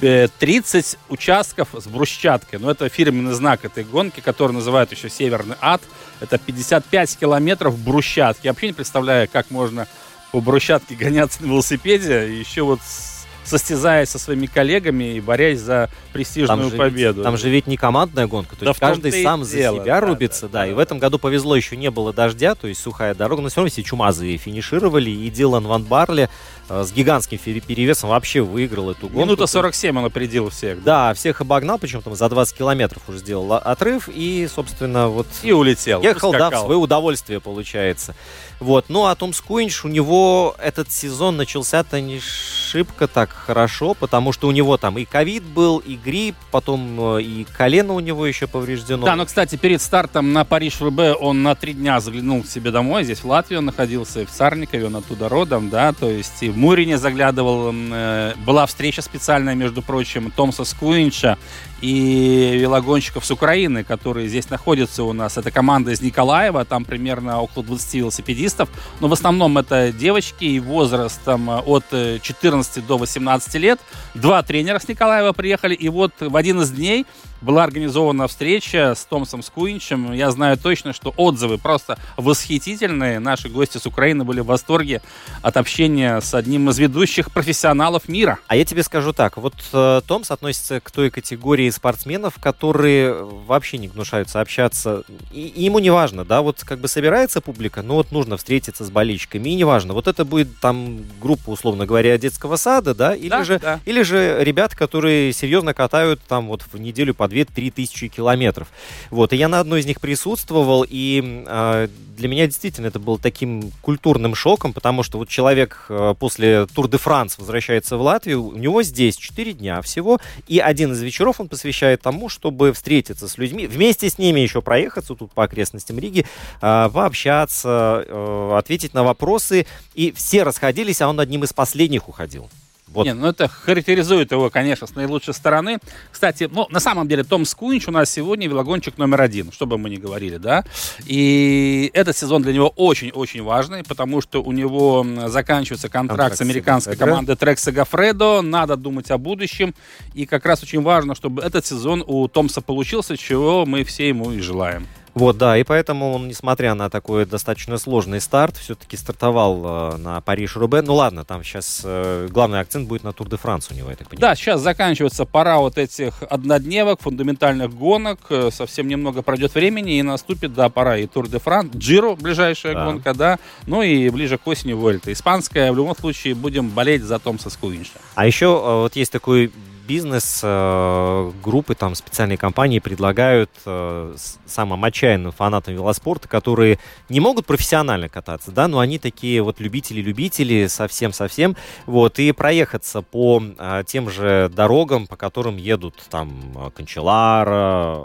30 э, участков с брусчаткой. Но это фирменный знак этой гонки, который называют еще Северный ад. Это 55 километров брусчатки. Я вообще не представляю, как можно по брусчатке гоняться на велосипеде, еще вот с состязаясь со своими коллегами и борясь за престижную там же победу. Ведь, там же ведь не командная гонка, то да есть каждый сам дело, за себя да, рубится, да, да, и да, в этом году повезло, еще не было дождя, то есть сухая дорога, но все равно все чумазые финишировали, и Дилан Ван Барли с гигантским перевесом вообще выиграл эту гонку. Минута 47 он опередил всех. Да, всех обогнал, причем там за 20 километров уже сделал отрыв, и, собственно, вот... И улетел. Ехал, да, в свое удовольствие, получается. Вот. Ну, а Том Скуинч, у него этот сезон начался-то не шибко так хорошо, потому что у него там и ковид был, и грипп, потом э, и колено у него еще повреждено. Да, но, кстати, перед стартом на Париж-РБ он на три дня заглянул к себе домой. Здесь в Латвии он находился, в Царникове, он оттуда родом, да, то есть и в Мурине заглядывал. Э, была встреча специальная, между прочим, Томса Скуинча и велогонщиков с Украины, которые здесь находятся у нас. Это команда из Николаева, там примерно около 20 велосипедистов, но в основном это девочки и возрастом от 14 до 18 лет. Два тренера с Николаева приехали, и вот в один из дней была организована встреча с Томсом Скуинчем. Я знаю точно, что отзывы просто восхитительные. Наши гости с Украины были в восторге от общения с одним из ведущих профессионалов мира. А я тебе скажу так. Вот э, Томс относится к той категории спортсменов, которые вообще не гнушаются общаться. И, и ему не важно, да, вот как бы собирается публика, но вот нужно встретиться с болельщиками. И не важно, вот это будет там группа, условно говоря, детского сада, да, или, да, же, да. или же ребят, которые серьезно катают там вот в неделю по 2-3 тысячи километров. Вот, и я на одной из них присутствовал, и э, для меня действительно это было таким культурным шоком, потому что вот человек э, после Тур де Франс возвращается в Латвию, у него здесь 4 дня всего, и один из вечеров он посвящает тому, чтобы встретиться с людьми, вместе с ними еще проехаться тут по окрестностям Риги, э, пообщаться, э, ответить на вопросы, и все расходились, а он одним из последних уходил. Вот. Не, ну это характеризует его, конечно, с наилучшей стороны. Кстати, ну, на самом деле, Том Скунч у нас сегодня велогонщик номер один, что бы мы ни говорили, да. И этот сезон для него очень-очень важный, потому что у него заканчивается контракт, контракт с американской командой Трек Сагафредо, надо думать о будущем. И как раз очень важно, чтобы этот сезон у Томса получился, чего мы все ему и желаем. Вот, да, и поэтому он, несмотря на такой достаточно сложный старт, все-таки стартовал э, на Париж-Рубе. Ну ладно, там сейчас э, главный акцент будет на Тур де Франс у него, я так понимаю. Да, сейчас заканчивается пора вот этих однодневок, фундаментальных гонок. Э, совсем немного пройдет времени, и наступит, да, пора и Тур де Франс, Джиро, ближайшая да. гонка, да, ну и ближе к осени Вольта. Испанская, в любом случае, будем болеть за Томса Скуинша. А еще э, вот есть такой бизнес, э, группы, там специальные компании предлагают э, самым отчаянным фанатам велоспорта, которые не могут профессионально кататься, да, но они такие вот любители-любители, совсем-совсем, вот, и проехаться по э, тем же дорогам, по которым едут там Кончелара,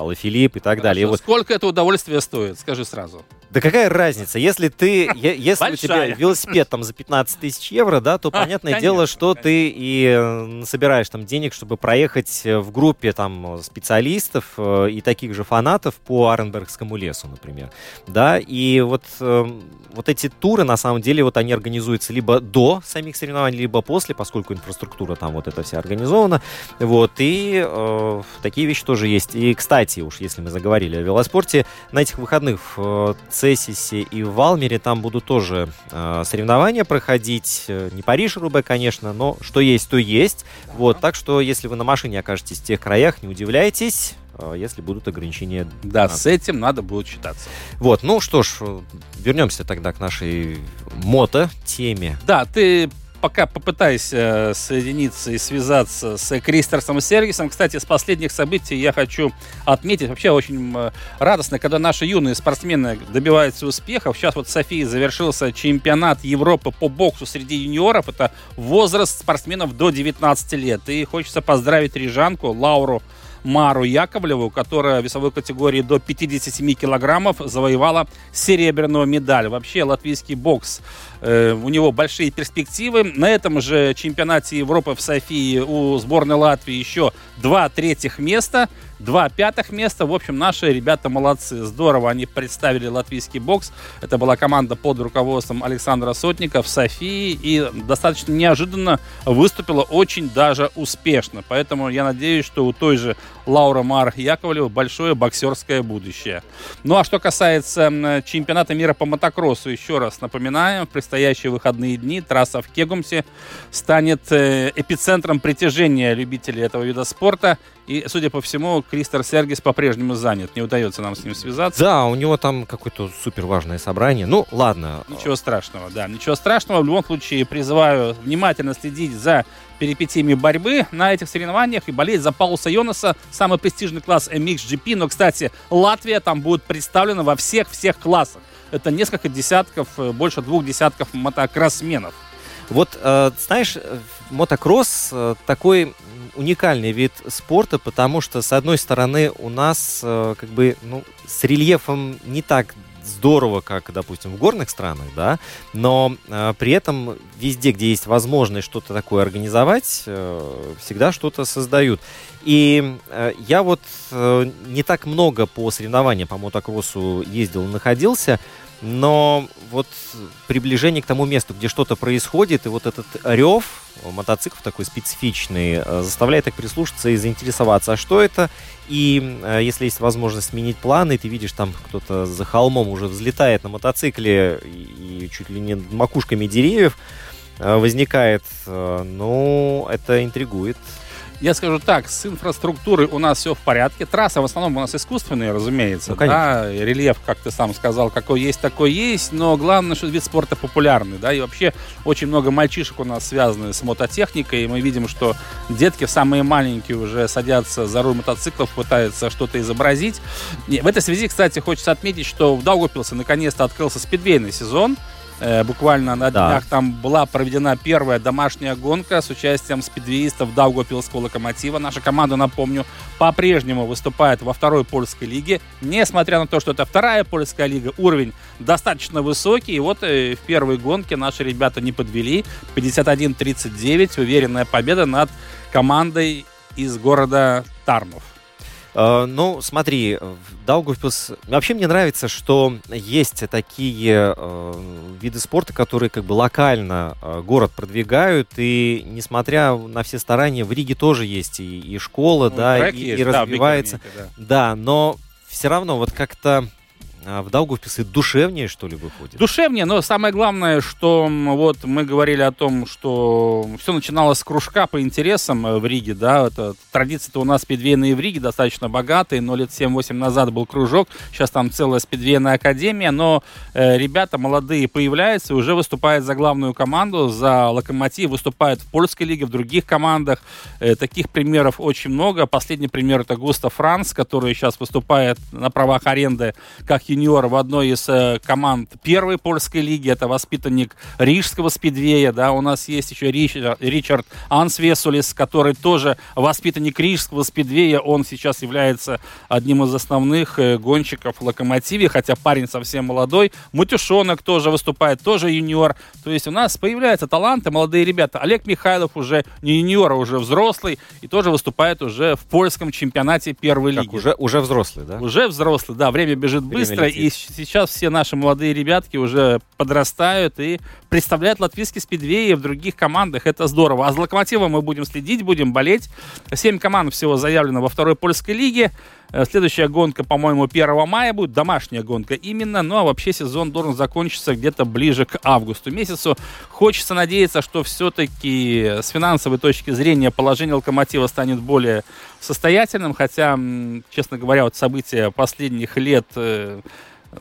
Алафилипп и так Хорошо. далее. И вот... Сколько это удовольствие стоит, скажи сразу. Да какая разница? Если ты, если у тебя велосипед там за 15 тысяч евро, да, то понятное дело, что ты и собираешь там денег, чтобы проехать в группе там специалистов э, и таких же фанатов по Аренбергскому лесу, например, да, и вот эм, вот эти туры на самом деле вот они организуются либо до самих соревнований, либо после, поскольку инфраструктура там вот это вся организована, вот и э, такие вещи тоже есть. И кстати, уж если мы заговорили о велоспорте, на этих выходных в Цессисе и в Валмере там будут тоже э, соревнования проходить, не Париж-Рубе, конечно, но что есть, то есть, вот так что, если вы на машине окажетесь в тех краях, не удивляйтесь, если будут ограничения. Да, с этим надо будет считаться. Вот, ну что ж, вернемся тогда к нашей мото-теме. Да, ты пока попытайся соединиться и связаться с Кристерсом Сергисом. Кстати, с последних событий я хочу отметить, вообще очень радостно, когда наши юные спортсмены добиваются успехов. Сейчас вот в Софии завершился чемпионат Европы по боксу среди юниоров. Это возраст спортсменов до 19 лет. И хочется поздравить Рижанку Лауру Мару Яковлеву, которая в весовой категории до 57 килограммов завоевала серебряную медаль. Вообще латвийский бокс, э, у него большие перспективы. На этом же чемпионате Европы в Софии у сборной Латвии еще два третьих места – Два пятых места. В общем, наши ребята молодцы. Здорово они представили латвийский бокс. Это была команда под руководством Александра Сотника в Софии. И достаточно неожиданно выступила очень даже успешно. Поэтому я надеюсь, что у той же Лаура Мар Яковлева большое боксерское будущее. Ну а что касается чемпионата мира по мотокроссу, еще раз напоминаем, в предстоящие выходные дни трасса в Кегумсе станет э, эпицентром притяжения любителей этого вида спорта. И, судя по всему, Кристер Сергис по-прежнему занят. Не удается нам с ним связаться. Да, у него там какое-то супер важное собрание. Ну, ладно. Ничего страшного, да. Ничего страшного. В любом случае, призываю внимательно следить за перипетиями борьбы на этих соревнованиях и болеть за Пауса Йонаса, самый престижный класс MXGP. Но, кстати, Латвия там будет представлена во всех-всех классах. Это несколько десятков, э, больше двух десятков мотокроссменов. Вот, э, знаешь, мотокросс э, такой уникальный вид спорта, потому что, с одной стороны, у нас э, как бы ну, с рельефом не так здорово, как, допустим, в горных странах, да, но э, при этом везде, где есть возможность что-то такое организовать, э, всегда что-то создают. И э, я вот э, не так много по соревнованиям по мотокроссу ездил, находился, но вот приближение к тому месту, где что-то происходит, и вот этот рев мотоциклов такой специфичный, э, заставляет их прислушаться и заинтересоваться, а что это? И э, если есть возможность сменить планы, ты видишь, там кто-то за холмом уже взлетает на мотоцикле и, и чуть ли не макушками деревьев э, возникает, ну, это интригует. Я скажу так, с инфраструктурой у нас все в порядке. Трасса в основном у нас искусственная, разумеется. Ну, да, рельеф, как ты сам сказал, какой есть, такой есть. Но главное, что вид спорта популярный. Да, и вообще очень много мальчишек у нас связаны с мототехникой. И мы видим, что детки самые маленькие уже садятся за руль мотоциклов, пытаются что-то изобразить. И в этой связи, кстати, хочется отметить, что в Даугавпилсе наконец-то открылся спидвейный сезон. Э, буквально на да. днях там была проведена первая домашняя гонка с участием спидвеистов Даугавпилского локомотива. Наша команда, напомню, по-прежнему выступает во второй польской лиге. Несмотря на то, что это вторая польская лига, уровень достаточно высокий. И вот э, в первой гонке наши ребята не подвели. 51-39. Уверенная победа над командой из города Тарнов. Э, ну, смотри, Даугавпилс... Вообще мне нравится, что есть такие э, виды спорта, которые как бы локально э, город продвигают, и несмотря на все старания, в Риге тоже есть и, и школа, ну, да, и, есть, и развивается. Да, да, но все равно вот как-то в Даугавпилсе душевнее, что ли, выходит? Душевнее, но самое главное, что вот мы говорили о том, что все начиналось с кружка по интересам э, в Риге, да, это традиции-то у нас спидвейные в Риге достаточно богатые, но лет 7-8 назад был кружок, сейчас там целая спидвейная академия, но э, ребята молодые появляются и уже выступают за главную команду, за Локомотив, выступают в польской лиге, в других командах, э, таких примеров очень много, последний пример это Густав Франц, который сейчас выступает на правах аренды как юниор в одной из э, команд первой польской лиги. Это воспитанник Рижского спидвея. Да, у нас есть еще Ричард, Ричард Ансвесулис, который тоже воспитанник Рижского спидвея. Он сейчас является одним из основных э, гонщиков в Локомотиве, хотя парень совсем молодой. Мутюшонок тоже выступает, тоже юниор. То есть у нас появляются таланты, молодые ребята. Олег Михайлов уже не юниор, а уже взрослый и тоже выступает уже в польском чемпионате первой лиги. Так, уже, уже взрослый, да? Уже взрослый, да. Время бежит Время быстро и сейчас все наши молодые ребятки уже подрастают и представляют латвийский спидвей в других командах. Это здорово. А за Локомотивом мы будем следить, будем болеть. Семь команд всего заявлено во второй польской лиге. Э, следующая гонка, по-моему, 1 мая будет. Домашняя гонка именно. Ну, а вообще сезон должен закончиться где-то ближе к августу месяцу. Хочется надеяться, что все-таки с финансовой точки зрения положение Локомотива станет более состоятельным. Хотя, честно говоря, вот события последних лет э,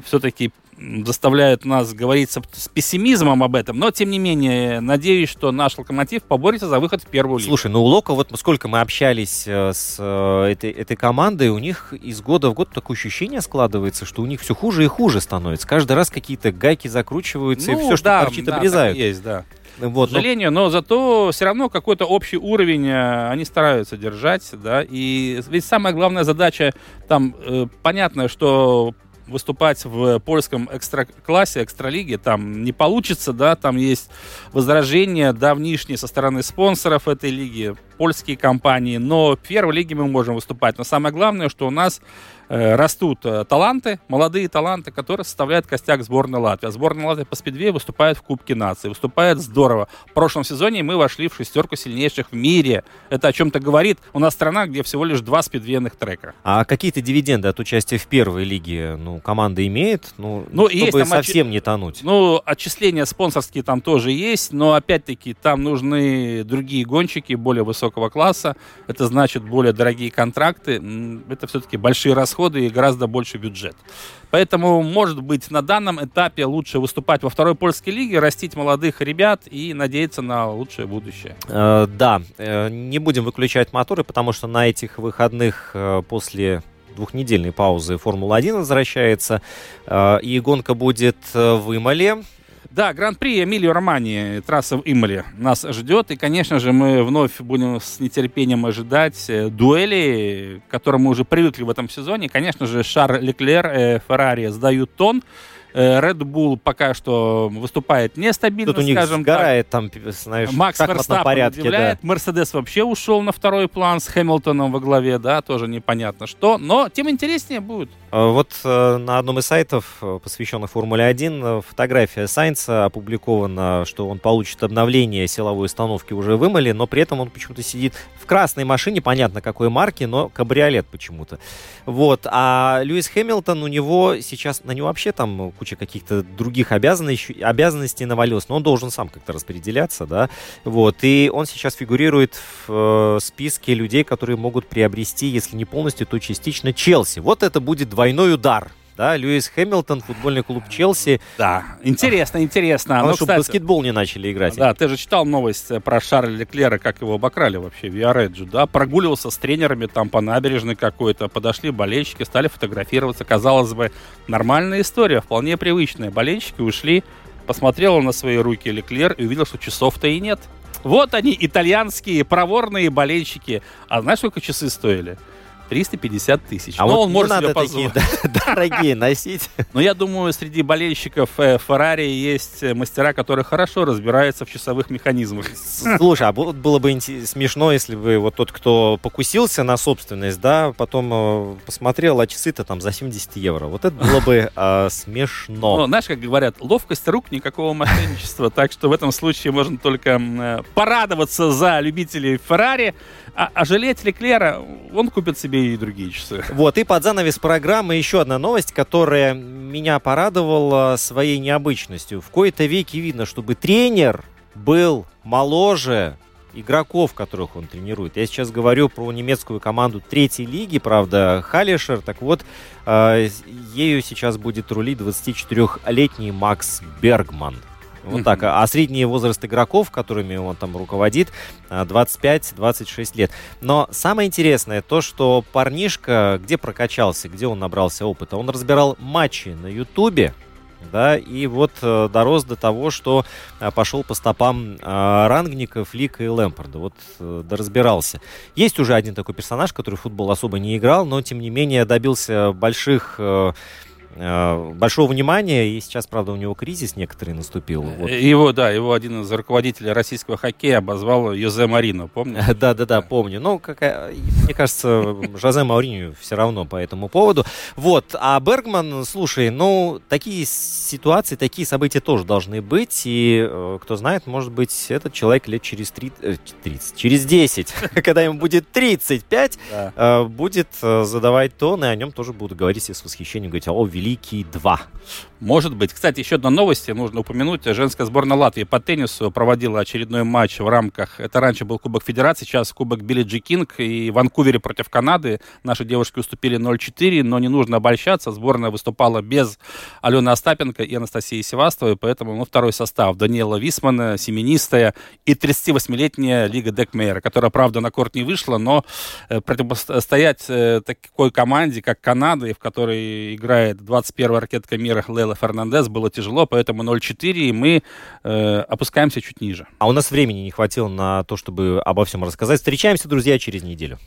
все-таки заставляют нас говорить с пессимизмом об этом, но тем не менее, надеюсь, что наш локомотив поборется за выход в первую лигу. Слушай, ну у Лока, вот сколько мы общались э, с э, этой, этой командой, у них из года в год такое ощущение складывается, что у них все хуже и хуже становится. Каждый раз какие-то гайки закручиваются, ну, и все, что да, торчит, да, обрезают. есть, да. Вот, К сожалению, но... но зато все равно какой-то общий уровень э, они стараются держать, да, и ведь самая главная задача там, э, понятно, что выступать в польском экстра-классе, экстралиге, там не получится, да, там есть возражения давнишние со стороны спонсоров этой лиги. Польские компании, но в первой лиге мы можем выступать. Но самое главное, что у нас Э, растут э, таланты, молодые таланты, которые составляют костяк сборной Латвии. А сборная Латвии по спидвею выступает в Кубке нации, выступает здорово. В прошлом сезоне мы вошли в шестерку сильнейших в мире. Это о чем-то говорит. У нас страна, где всего лишь два спидвейных трека. А какие-то дивиденды от участия в первой лиге ну, команда имеет? Ну, ну чтобы есть, совсем отч... не тонуть. Ну, отчисления спонсорские там тоже есть, но опять-таки там нужны другие гонщики более высокого класса. Это значит более дорогие контракты. Это все-таки большие расходы и гораздо больше бюджет. Поэтому, может быть, на данном этапе лучше выступать во второй польской лиге, растить молодых ребят и надеяться на лучшее будущее. Э, да, э, не будем выключать моторы, потому что на этих выходных э, после двухнедельной паузы Формула-1 возвращается, э, и гонка будет э, в Имале. Да, Гран-при Эмилио Романи, трасса в Имале нас ждет. И, конечно же, мы вновь будем с нетерпением ожидать э, дуэли, к которым мы уже привыкли в этом сезоне. Конечно же, Шар Леклер, э, Феррари сдают тон. Э, Red Bull пока что выступает нестабильно, Тут у них скажем сгорает так. там, знаешь, Макс Верстаппен порядке, удивляет. Да. Мерседес вообще ушел на второй план с Хэмилтоном во главе, да, тоже непонятно что. Но тем интереснее будет. А вот э, на одном из сайтов, э, посвященных Формуле 1, фотография Сайнца опубликована, что он получит обновление силовой установки уже вымыли, но при этом он почему-то сидит в красной машине, понятно какой марки, но кабриолет почему-то. Вот. А Льюис Хэмилтон, у него сейчас, на него вообще там куча каких-то других обязанностей, обязанностей навалилось, но он должен сам как-то распределяться, да, вот, и он сейчас фигурирует в э, списке людей, которые могут приобрести, если не полностью, то частично Челси. Вот это будет двойной удар да, Льюис Хэмилтон, футбольный клуб Челси. Да, интересно, интересно. Ну, чтобы баскетбол не начали играть. Да, ты же читал новость про Шарля Леклера, как его обокрали вообще в Виареджу, да, прогуливался с тренерами там по набережной какой-то, подошли болельщики, стали фотографироваться, казалось бы, нормальная история, вполне привычная. Болельщики ушли, посмотрел на свои руки Леклер и увидел, что часов-то и нет. Вот они, итальянские проворные болельщики. А знаешь, сколько часы стоили? 350 тысяч. А Но вот он может себе позволить. дорогие носить. Но я думаю, среди болельщиков Феррари есть мастера, которые хорошо разбираются в часовых механизмах. Слушай, а было бы смешно, если бы вот тот, кто покусился на собственность, да, потом э, посмотрел, а часы-то там за 70 евро. Вот это было бы э, смешно. Ну, знаешь, как говорят, ловкость рук, никакого мошенничества. Так что в этом случае можно только э, порадоваться за любителей Феррари, а, а жалеть Леклера, он купит себе и другие часы. Вот, и под занавес программы еще одна новость, которая меня порадовала своей необычностью. В кои-то веки видно, чтобы тренер был моложе игроков, которых он тренирует. Я сейчас говорю про немецкую команду третьей лиги, правда, Халишер. Так вот, э, ею сейчас будет рулить 24-летний Макс Бергман. Вот так. А средний возраст игроков, которыми он там руководит, 25-26 лет. Но самое интересное то, что парнишка, где прокачался, где он набрался опыта, он разбирал матчи на Ютубе, да, и вот э, дорос до того, что э, пошел по стопам э, Рангников, Лика и Лэмпорда, вот э, доразбирался. Есть уже один такой персонаж, который в футбол особо не играл, но тем не менее добился больших Э, большого внимания, и сейчас, правда, у него кризис некоторый наступил. Вот. Его, да, его один из руководителей российского хоккея обозвал Йозе Марино, помню? Да-да-да, помню. Ну, какая, мне кажется, Жозе Мауриню все равно по этому поводу. Вот, а Бергман, слушай, ну, такие ситуации, такие события тоже должны быть, и, э, кто знает, может быть, этот человек лет через 30, 30 э, через 10, когда ему будет 35, да. будет задавать тон, и о нем тоже будут говорить с восхищением, говорить, о, великий Великий 2. Может быть. Кстати, еще одна новость нужно упомянуть. Женская сборная Латвии по теннису проводила очередной матч в рамках... Это раньше был Кубок Федерации, сейчас Кубок Билли Джи Кинг. И Ванкувере против Канады наши девушки уступили 0-4, но не нужно обольщаться. Сборная выступала без Алены Остапенко и Анастасии Севастовой, поэтому ну, второй состав. Даниэла Висмана, семенистая и 38-летняя Лига Декмейера, которая, правда, на корт не вышла, но э, противостоять э, такой команде, как Канада, в которой играет 21-я ракетка мира Лейла Фернандес, было тяжело, поэтому 0-4, и мы э, опускаемся чуть ниже. А у нас времени не хватило на то, чтобы обо всем рассказать. Встречаемся, друзья, через неделю.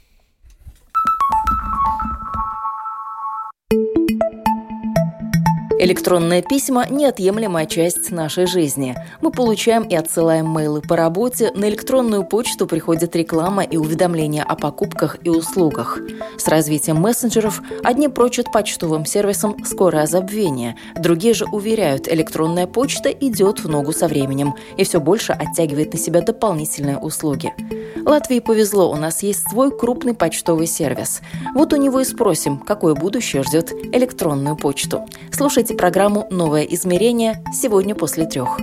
Электронные письма – неотъемлемая часть нашей жизни. Мы получаем и отсылаем мейлы по работе, на электронную почту приходит реклама и уведомления о покупках и услугах. С развитием мессенджеров одни прочат почтовым сервисам скорое забвение, другие же уверяют, электронная почта идет в ногу со временем и все больше оттягивает на себя дополнительные услуги. Латвии повезло, у нас есть свой крупный почтовый сервис. Вот у него и спросим, какое будущее ждет электронную почту. Слушайте программу «Новое измерение» сегодня после трех.